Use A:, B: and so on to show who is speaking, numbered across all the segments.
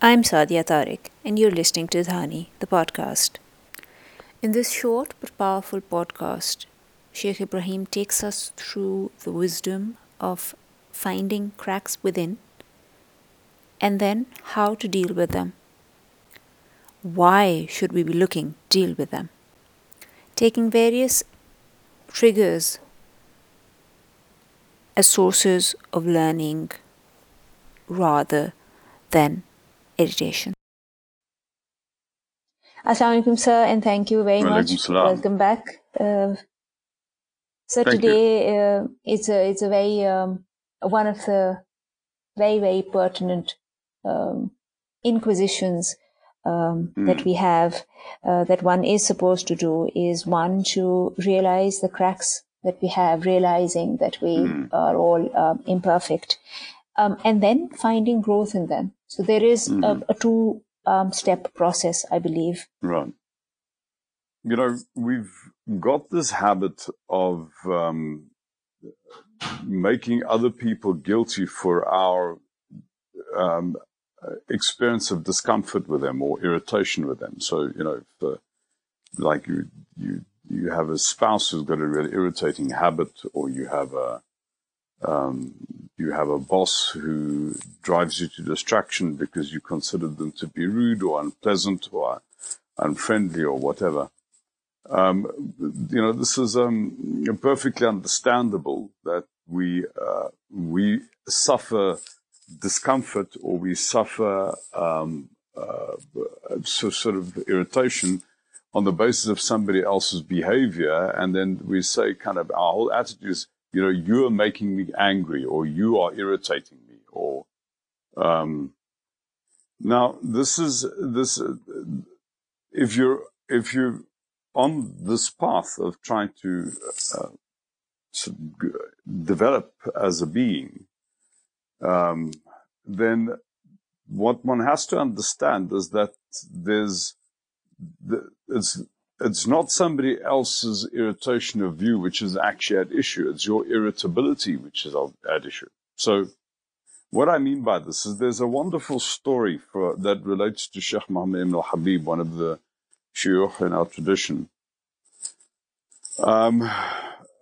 A: I'm Sadia Tariq, and you're listening to Dhani, the podcast. In this short but powerful podcast, Shaykh Ebrahim takes us through the wisdom of finding cracks within and then how to deal with them. Why should we be looking to deal with them? Taking various triggers as sources of learning rather than irritation. Assalamu alaikum, sir, and thank you very much.
B: Salam.
A: Welcome back. Uh, so
B: Thank
A: today uh, it's a it's a very um, one of the very very pertinent um, inquisitions um,
B: Mm.
A: that we have uh, that one is supposed to do is one to realize the cracks that we have, realizing that we
B: Mm.
A: are all um, imperfect, um, and then finding growth in them. So there is
B: Mhm.
A: a, a two um, step process, I believe.
B: Right. You know, we've got this habit of um, making other people guilty for our um, experience of discomfort with them or irritation with them. So, you know, if, uh, like you, you, you have a spouse who's got a really irritating habit, or you have a, um, you have a boss who drives you to distraction because you consider them to be rude or unpleasant or unfriendly or whatever. Um, you know, this is um, perfectly understandable that we uh, we suffer discomfort or we suffer um, uh, so, sort of irritation on the basis of somebody else's behavior, and then we say, kind of, our whole attitude is, you know, you are making me angry, or you are irritating me, or um, now this is this. Uh, if you're if you're on this path of trying to uh, g- develop as a being, um, then what one has to understand is that there's the, it's it's not somebody else's irritation of you which is actually at issue. It's your irritability which is at issue. So, what I mean by this is there's a wonderful story for that relates to Sheikh Muhammad ibn al-Habib, one of the shuyukh in our tradition. Um,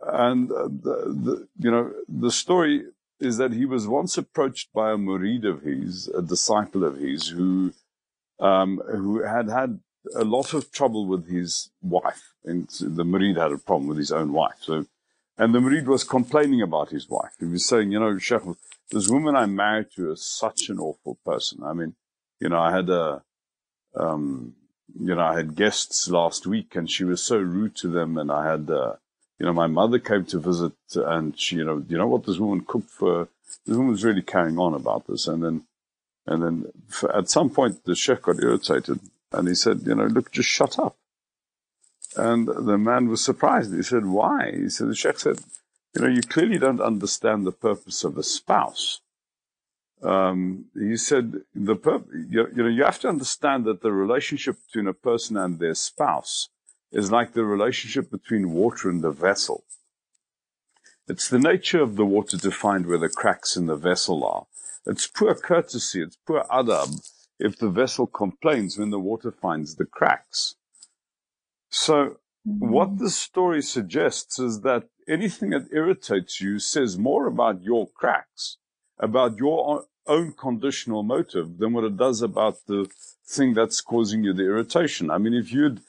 B: and the, the, you know the story is that he was once approached by a murid of his, a disciple of his, who um, who had had a lot of trouble with his wife, and the murid had a problem with his own wife. So, and the murid was complaining about his wife. He was saying, you know, Sheikh, this woman I'm married to is such an awful person. I mean, you know, I had a, um, you know, I had guests last week, and she was so rude to them, and I had. Uh, you know, my mother came to visit and she, you know, you know what this woman cooked for, this woman was really carrying on about this. And then, and then at some point the sheikh got irritated and he said, you know, look, just shut up. And the man was surprised. He said, why? He said, the sheikh said, you know, you clearly don't understand the purpose of a spouse. Um, he said, the pur- you, you know, you have to understand that the relationship between a person and their spouse is like the relationship between water and the vessel. It's the nature of the water to find where the cracks in the vessel are. It's poor courtesy, it's poor adab if the vessel complains when the water finds the cracks. So what this story suggests is that anything that irritates you says more about your cracks, about your own conditional motive than what it does about the thing that's causing you the irritation. I mean, if you'd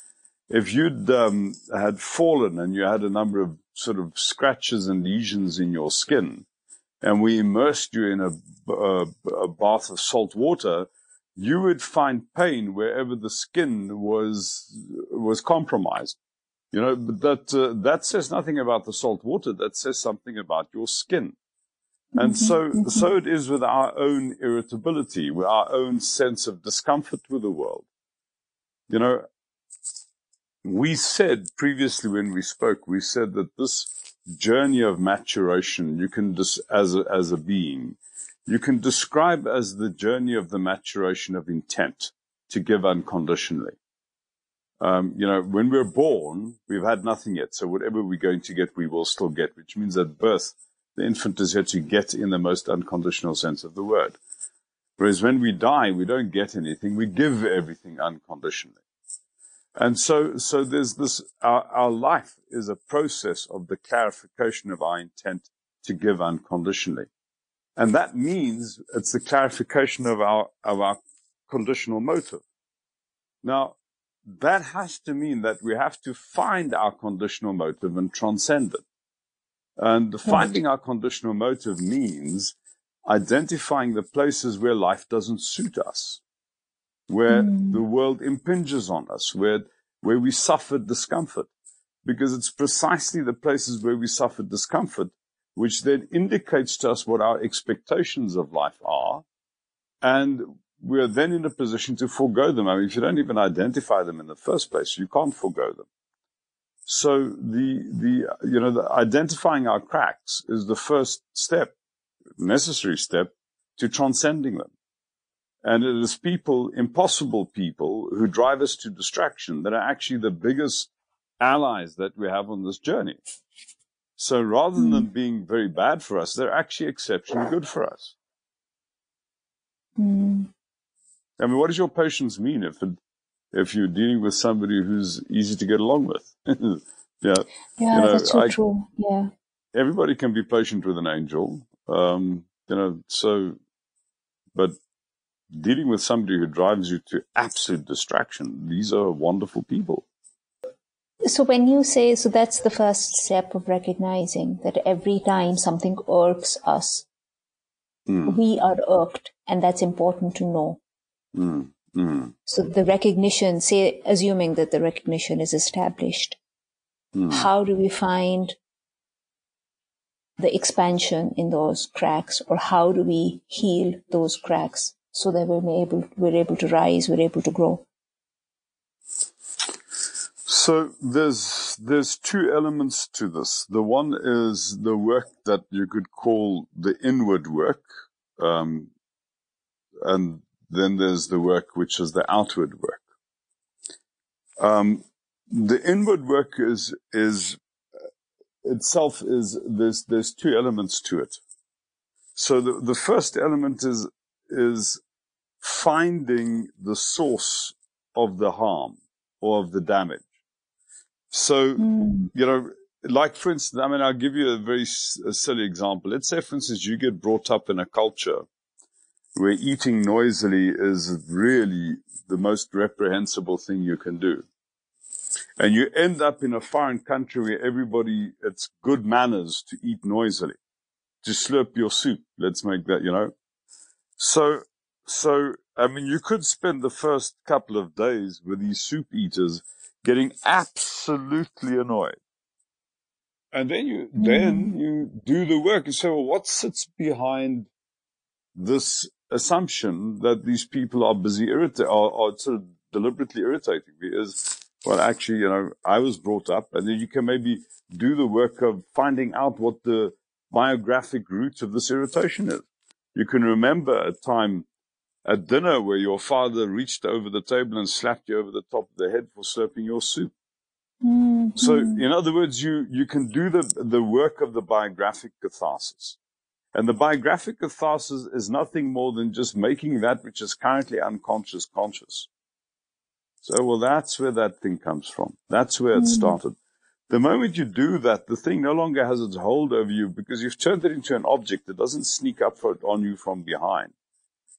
B: if you'd um, had fallen and you had a number of sort of scratches and lesions in your skin, and we immersed you in a, a, a bath of salt water, you would find pain wherever the skin was was compromised. You know, but that uh, that says nothing about the salt water. That says something about your skin. And so, so it is with our own irritability, with our own sense of discomfort with the world. You know, we said previously when we spoke, we said that this journey of maturation, you can, just as a, as a being, you can describe as the journey of the maturation of intent to give unconditionally. Um, you know, when we're born, we've had nothing yet. So whatever we're going to get, we will still get, which means at birth, the infant is yet to get in the most unconditional sense of the word. Whereas when we die, we don't get anything. We give everything unconditionally. And so, so there's this, our, our life is a process of the clarification of our intent to give unconditionally. And that means it's the clarification of our, of our conditional motive. Now, that has to mean that we have to find our conditional motive and transcend it. And finding our conditional motive means identifying the places where life doesn't suit us, where mm. the world impinges on us, where, where we suffer discomfort. Because it's precisely the places where we suffer discomfort, which then indicates to us what our expectations of life are. And we're then in a position to forego them. I mean, if you don't even identify them in the first place, you can't forego them. So the, the, you know, the identifying our cracks is the first step necessary step to transcending them. And it is people, impossible people, who drive us to distraction that are actually the biggest allies that we have on this journey. So rather than being very bad for us, they're actually exceptionally good for us. Mm. I mean, what does your patience mean if it, if you're dealing with somebody who's easy to get along with?
A: yeah, yeah, you know, that's so I, true. Yeah,
B: everybody can be patient with an angel, um, you know, so, but dealing with somebody who drives you to absolute distraction, these are wonderful people.
A: So when you say, so that's the first step of recognizing that every time something irks us, mm. we are irked, and that's important to know. Mm. Mm. So the recognition, say, assuming that the recognition is established, hmm. how do we find the expansion in those cracks or how do we heal those cracks so that we're able, we're able to rise, we're able to grow?
B: So there's there's two elements to this. The one is the work that you could call the inward work, um, and then there's the work which is the outward work. Um, the inward work is is itself is there's there's two elements to it. So the, the first element is is finding the source of the harm or of the damage. So mm. you know, like for instance, I mean, I'll give you a very a silly example. Let's say, for instance, you get brought up in a culture where eating noisily is really the most reprehensible thing you can do. And you end up in a foreign country where everybody, it's good manners to eat noisily, to slurp your soup. Let's make that, you know. So, so, I mean, you could spend the first couple of days with these soup eaters getting absolutely annoyed. And then you, mm. then you do the work and say, well, what sits behind this assumption that these people are busy irritating, or, or sort of deliberately irritating me is well, actually, you know, I was brought up, and then you can maybe do the work of finding out what the biographic roots of this irritation is. You can remember a time at dinner where your father reached over the table and slapped you over the top of the head for slurping your soup. Mm-hmm. So, in other words, you, you can do the, the work of the biographic catharsis. And the biographic catharsis is nothing more than just making that which is currently unconscious conscious. So, well, that's where that thing comes from. That's where it mm. started. The moment you do that, the thing no longer has its hold over you because you've turned it into an object that doesn't sneak up on you from behind.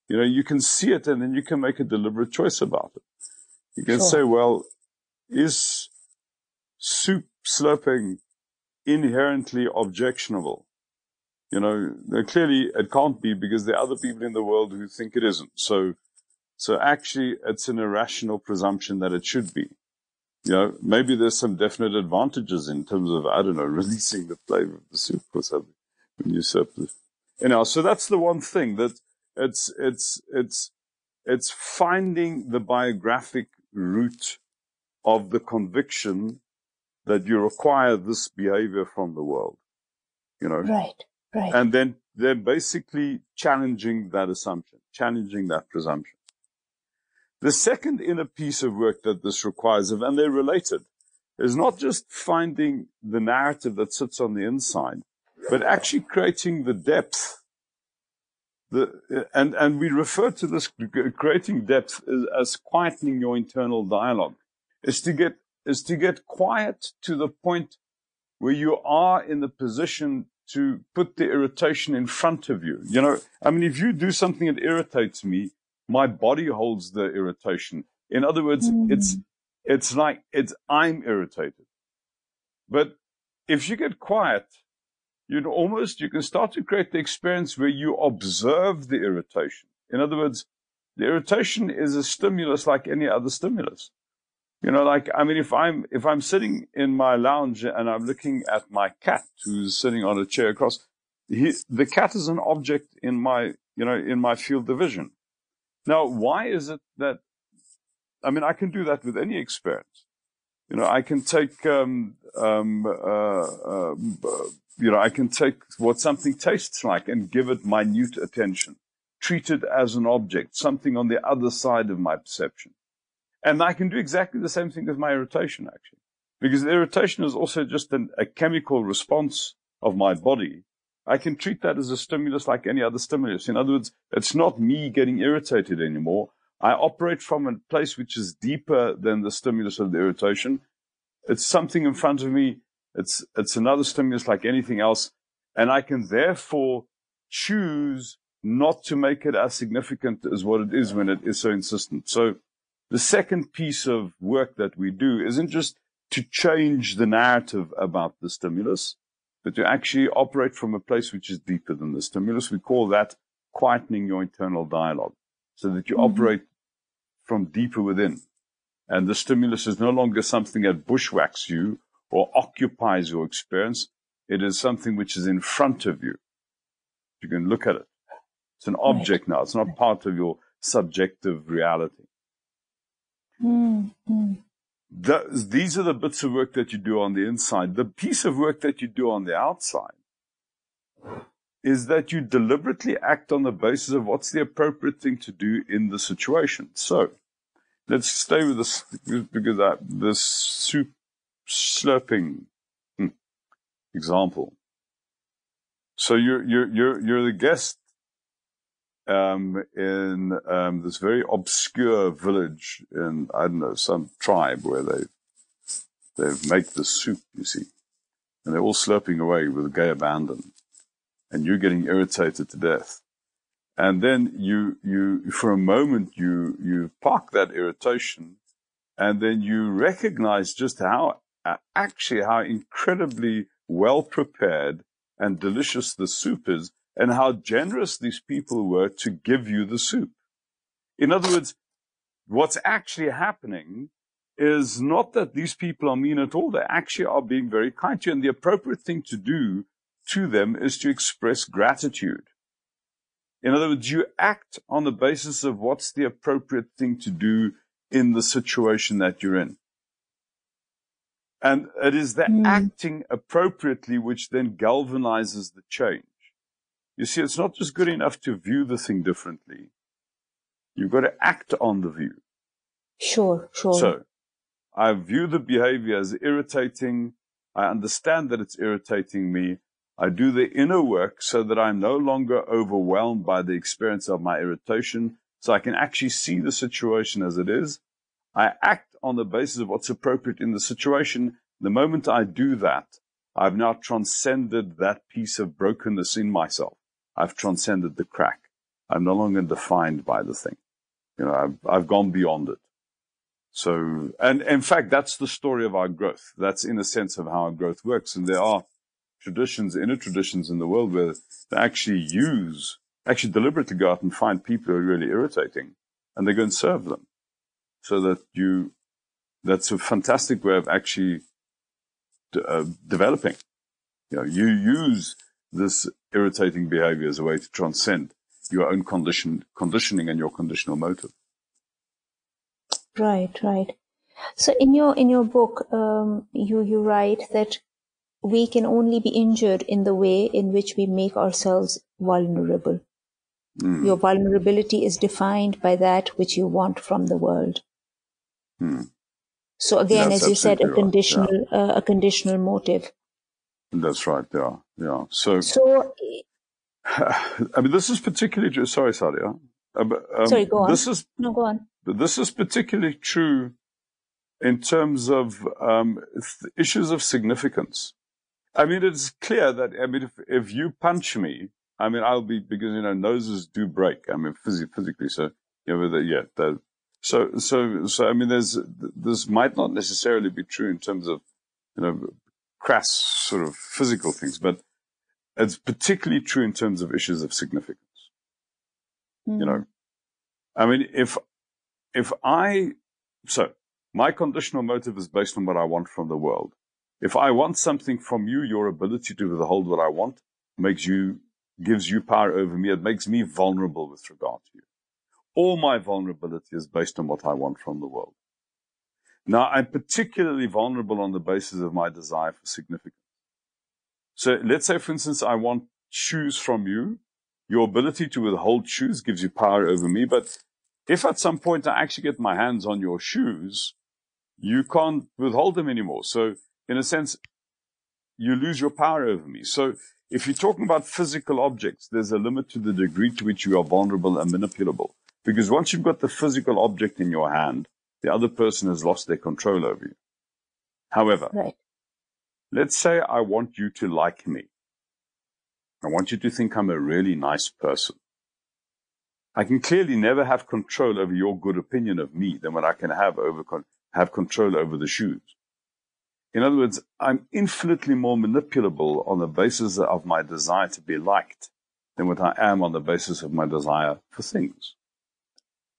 B: You know, you can see it and then you can make a deliberate choice about it. You can sure. say, well, is soup slurping inherently objectionable? You know, clearly it can't be because there are other people in the world who think it isn't. So so actually, it's an irrational presumption that it should be. You know, maybe there's some definite advantages in terms of, I don't know, releasing the flavor of the soup or something when you serve it. You know, so that's the one thing that it's, it's, it's, it's finding the biographic root of the conviction that you require this behavior from the world. You know?
A: Right, right.
B: And then they're basically challenging that assumption, challenging that presumption. The second inner piece of work that this requires of, and they're related, is not just finding the narrative that sits on the inside, but actually creating the depth the, and, and we refer to this creating depth as, as quietening your internal dialogue is to get, is to get quiet to the point where you are in the position to put the irritation in front of you. You know, I mean, if you do something that irritates me, my body holds the irritation. In other words, mm. it's, it's like it's, I'm irritated. But if you get quiet, you almost, you can start to create the experience where you observe the irritation. In other words, the irritation is a stimulus like any other stimulus. You know, like, I mean, if I'm, if I'm sitting in my lounge and I'm looking at my cat who's sitting on a chair across, he, the cat is an object in my, you know, in my field of vision. Now, why is it that, I mean, I can do that with any experience. You know, I can take, um, um, uh, uh, you know, I can take what something tastes like and give it minute attention, treat it as an object, something on the other side of my perception. And I can do exactly the same thing with my irritation, actually, because irritation is also just an, a chemical response of my body. I can treat that as a stimulus like any other stimulus. In other words, it's not me getting irritated anymore. I operate from a place which is deeper than the stimulus of the irritation. It's something in front of me it's, it's another stimulus like anything else. And I can therefore choose not to make it as significant as what it is when it is so insistent. So the second piece of work that we do isn't just to change the narrative about the stimulus, but to actually operate from a place which is deeper than the stimulus. We call that quietening your internal dialogue so that you mm-hmm. operate from deeper within. And the stimulus is no longer something that bushwhacks you or occupies your experience. It is something which is in front of you. You can look at it. It's an object now. It's not part of your subjective reality.
A: Mm-hmm.
B: The, these are the bits of work that you do on the inside. The piece of work that you do on the outside is that you deliberately act on the basis of what's the appropriate thing to do in the situation. So let's stay with this because that, this soup slurping hmm. example. So you're you're you're you're the guest um, in um, this very obscure village in I don't know some tribe where they they make the soup. You see, and they're all slurping away with gay abandon, and you're getting irritated to death. And then you you for a moment you you park that irritation, and then you recognize just how Uh, actually how incredibly well prepared and delicious the soup is and how generous these people were to give you the soup. In other words, what's actually happening is not that these people are mean at all. They actually are being very kind to you. And the appropriate thing to do to them is to express gratitude. In other words, you act on the basis of what's the appropriate thing to do in the situation that you're in. And it is the mm. acting appropriately which then galvanizes the change. You see, it's not just good enough to view the thing differently. You've got to act on the view.
A: Sure, sure.
B: So I view the behavior as irritating. I understand that it's irritating me. I do the inner work so that I'm no longer overwhelmed by the experience of my irritation. So I can actually see the situation as it is. I act on the basis of what's appropriate in the situation. The moment I do that, I've now transcended that piece of brokenness in myself. I've transcended the crack. I'm no longer defined by the thing. You know, I've, I've gone beyond it. So, and in fact, that's the story of our growth. That's in a sense of how our growth works. And there are traditions, inner traditions in the world where they actually use, actually deliberately go out and find people who are really irritating and they go and serve them so that you that's a fantastic way of actually uh, developing. You know, you use this irritating behavior as a way to transcend your own condition, conditioning and your conditional motive.
A: Right, right. So in your in your book, um, you you write that we can only be injured in the way in which we make ourselves vulnerable. Mm. Your vulnerability is defined by that which you want from the world.
B: Mm.
A: So again, That's as you said, a conditional yeah. uh, a conditional motive.
B: That's right. Yeah, yeah. So
A: so
B: I mean, this is particularly true. Sorry, Sadia.
A: Um, Sorry, go on.
B: This is,
A: no, go on.
B: This is particularly true in terms of um, issues of significance. I mean, it's clear that, I mean, if, if you punch me, I mean, I'll be, because, you know, noses do break. I mean, phys- physically. So, you know, yeah, so, so, so, I mean, there's, this might not necessarily be true in terms of, you know, crass sort of physical things, but it's particularly true in terms of issues of significance. Mm. You know, I mean, if, if I, so my conditional motive is based on what I want from the world. If I want something from you, your ability to withhold what I want makes you, gives you power over me. It makes me vulnerable with regard to you. All my vulnerability is based on what I want from the world. Now, I'm particularly vulnerable on the basis of my desire for significance. So let's say, for instance, I want shoes from you. Your ability to withhold shoes gives you power over me. But if at some point I actually get my hands on your shoes, you can't withhold them anymore. So in a sense, you lose your power over me. So if you're talking about physical objects, there's a limit to the degree to which you are vulnerable and manipulable. Because once you've got the physical object in your hand, the other person has lost their control over you. However, right. let's say I want you to like me. I want you to think I'm a really nice person. I can clearly never have control over your good opinion of me than what I can have over, have control over the shoes. In other words, I'm infinitely more manipulable on the basis of my desire to be liked than what I am on the basis of my desire for things.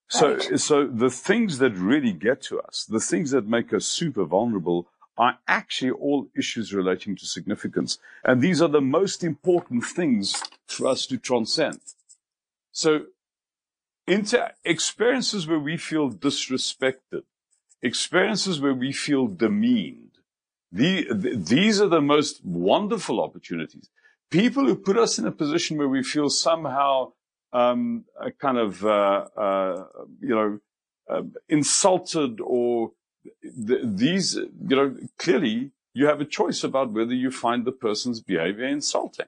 B: So, right. so the things that really get to us, the things that make us super vulnerable are actually all issues relating to significance. And these are the most important things for us to transcend. So into experiences where we feel disrespected, experiences where we feel demeaned, the, the, these are the most wonderful opportunities. People who put us in a position where we feel somehow um, kind of, uh, uh, you know, uh, insulted or th- these, you know, clearly you have a choice about whether you find the person's behavior insulting.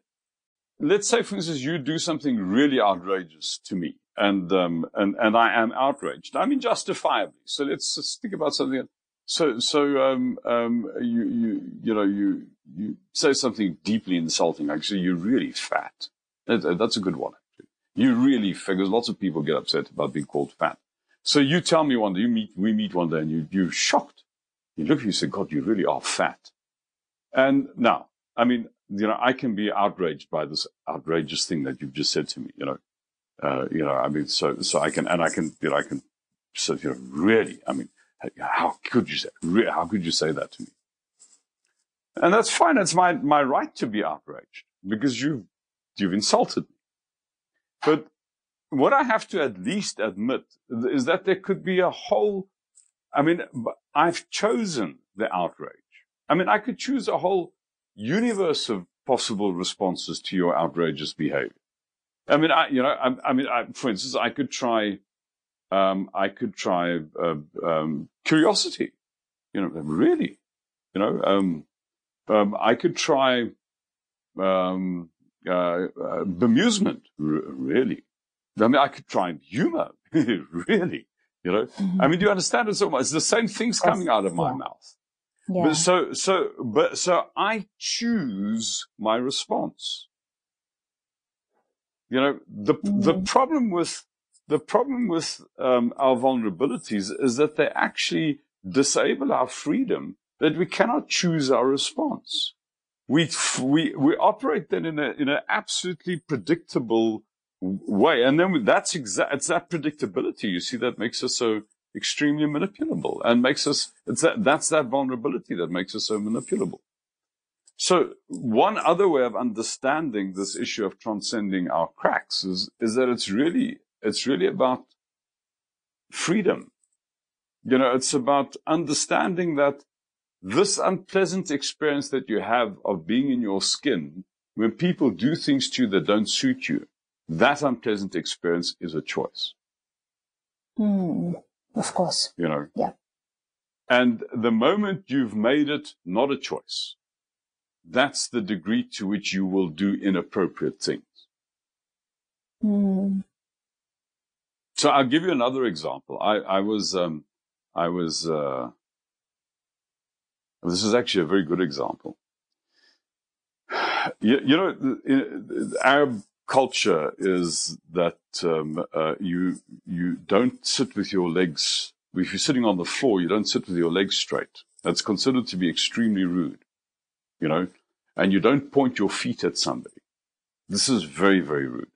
B: Let's say, for instance, you do something really outrageous to me and, um, and, and I am outraged. I mean, justifiably. So let's just think about something so, so um, um, you, you, you know, you, you say something deeply insulting. Actually, you're really fat. that's a good one. You really figures lots of people get upset about being called fat. So you tell me one day, you meet, we meet one day and you, you're shocked. You look at you say, God, you really are fat. And now, I mean, you know, I can be outraged by this outrageous thing that you've just said to me, you know, uh, you know, I mean, so, so I can, and I can, you know, I can, so, you know, really, I mean, how could you say, how could you say that to me? And that's fine. It's my, my right to be outraged because you've, you've insulted me. But what I have to at least admit is that there could be a whole, I mean, I've chosen the outrage. I mean, I could choose a whole universe of possible responses to your outrageous behavior. I mean, I, you know, I, I mean, I, for instance, I could try um, I could try uh, um, curiosity. You know, really, you know, um, um I could try um, uh, uh, bemusement. Really, I mean, I could try and humor. really, you know. Mm-hmm. I mean, do you understand it so much? It's the same things coming out of my yeah. mouth. Yeah. But so, so, but so I choose my response. You know, the, mm-hmm. the problem with the problem with um, our vulnerabilities is that they actually disable our freedom, that we cannot choose our response. We, we, we operate then in a, in an absolutely predictable way. And then that's exact, it's that predictability, you see, that makes us so extremely manipulable and makes us, it's that, that's that vulnerability that makes us so manipulable. So one other way of understanding this issue of transcending our cracks is, is that it's really it's really about freedom. You know, it's about understanding that this unpleasant experience that you have of being in your skin, when people do things to you that don't suit you, that unpleasant experience is a choice.
A: Mm, of course.
B: You know?
A: Yeah.
B: And the moment you've made it not a choice, that's the degree to which you will do inappropriate things.
A: Mm.
B: So I'll give you another example. I, I was, um, I was, uh, this is actually a very good example. You, you know, the, Arab culture is that um, uh, you you don't sit with your legs. If you're sitting on the floor, you don't sit with your legs straight. That's considered to be extremely rude. You know, and you don't point your feet at somebody. This is very very rude.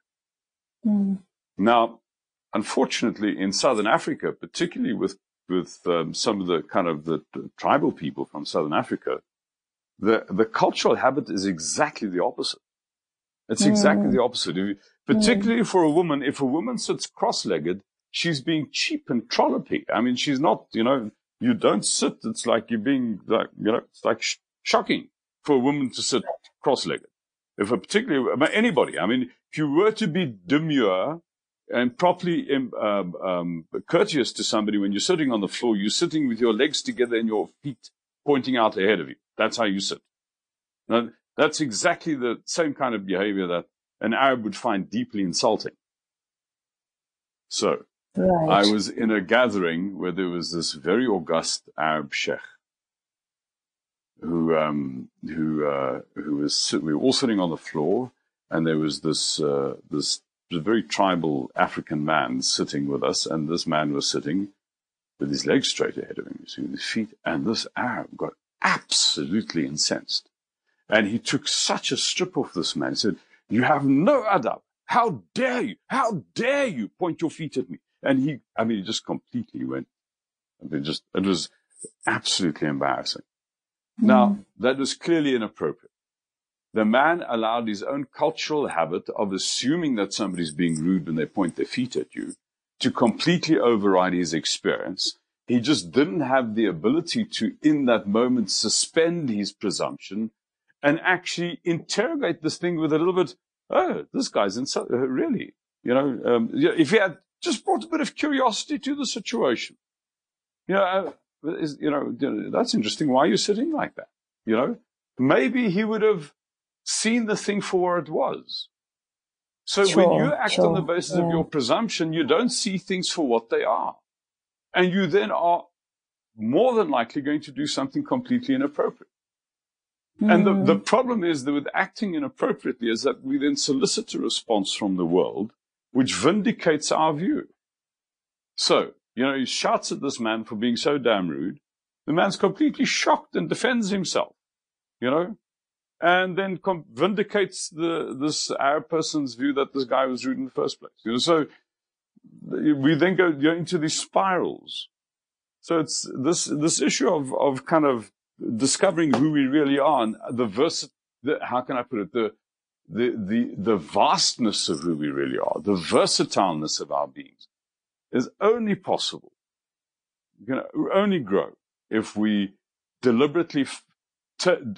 A: Mm.
B: Now, unfortunately, in Southern Africa, particularly with with um, some of the kind of the, tribal people from Southern Africa, the the cultural habit is exactly the opposite. It's mm. exactly the opposite. If, particularly mm. for a woman, if a woman sits cross-legged, she's being cheap and trollopy. I mean, she's not. You know, you don't sit. It's like you're being like you know, it's like sh- shocking for a woman to sit cross-legged. If a particularly anybody, I mean, if you were to be demure and properly um, um, courteous to somebody when you're sitting on the floor, you're sitting with your legs together and your feet pointing out ahead of you. That's how you sit. Now, that's exactly the same kind of behavior that an Arab would find deeply insulting. So, right. I was in a gathering where there was this very august Arab sheikh who um, who uh, who was we were all sitting on the floor, and there was this uh, this a very tribal African man sitting with us, and this man was sitting with his legs straight ahead of him, with his feet, and this Arab got absolutely incensed. And he took such a strip off this man. He said, You have no adab. How dare you? How dare you point your feet at me? And he, I mean, he just completely went. I mean, just, it was absolutely embarrassing. Mm. Now, that was clearly inappropriate. The man allowed his own cultural habit of assuming that somebody's being rude when they point their feet at you to completely override his experience. He just didn't have the ability to, in that moment, suspend his presumption and actually interrogate this thing with a little bit, oh, this guy's in, uh, really, you know, um, if he had just brought a bit of curiosity to the situation, you know, uh, is, you know, that's interesting. Why are you sitting like that? You know, maybe he would have seen the thing for what it was. So sure, when you act sure, on the basis yeah. of your presumption, you don't see things for what they are. And you then are more than likely going to do something completely inappropriate. Mm. And the, hmm. the problem is that with acting inappropriately is that we then solicit a response from the world which vindicates our view. So, you know, he shouts at this man for being so damn rude. The man's completely shocked and defends himself, you know, and then vindicates the this Arab person's view that this guy was rude in the first place. You know, so we then go, into these spirals. So it's this this issue of of kind of discovering who we really are and the vers the, how can I put it the the the the vastness of who we really are, the versatileness of our beings, is only possible. You can only grow if we deliberately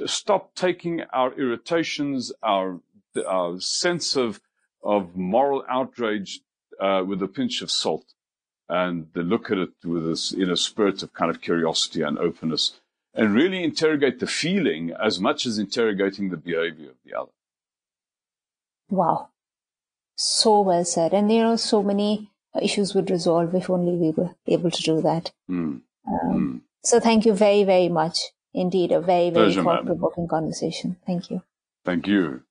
B: stop taking our irritations, our, our sense of, of moral outrage uh, with a pinch of salt and look at it with this in a spirit of kind of curiosity and openness and really interrogate the feeling as much as interrogating the behavior of the other.
A: Wow. So well said. And you know, so many issues would resolve if only we were able to do that.
B: Mm.
A: Um, mm. So thank you very, very much indeed a very, very thought provoking conversation. Thank you.
B: Thank you.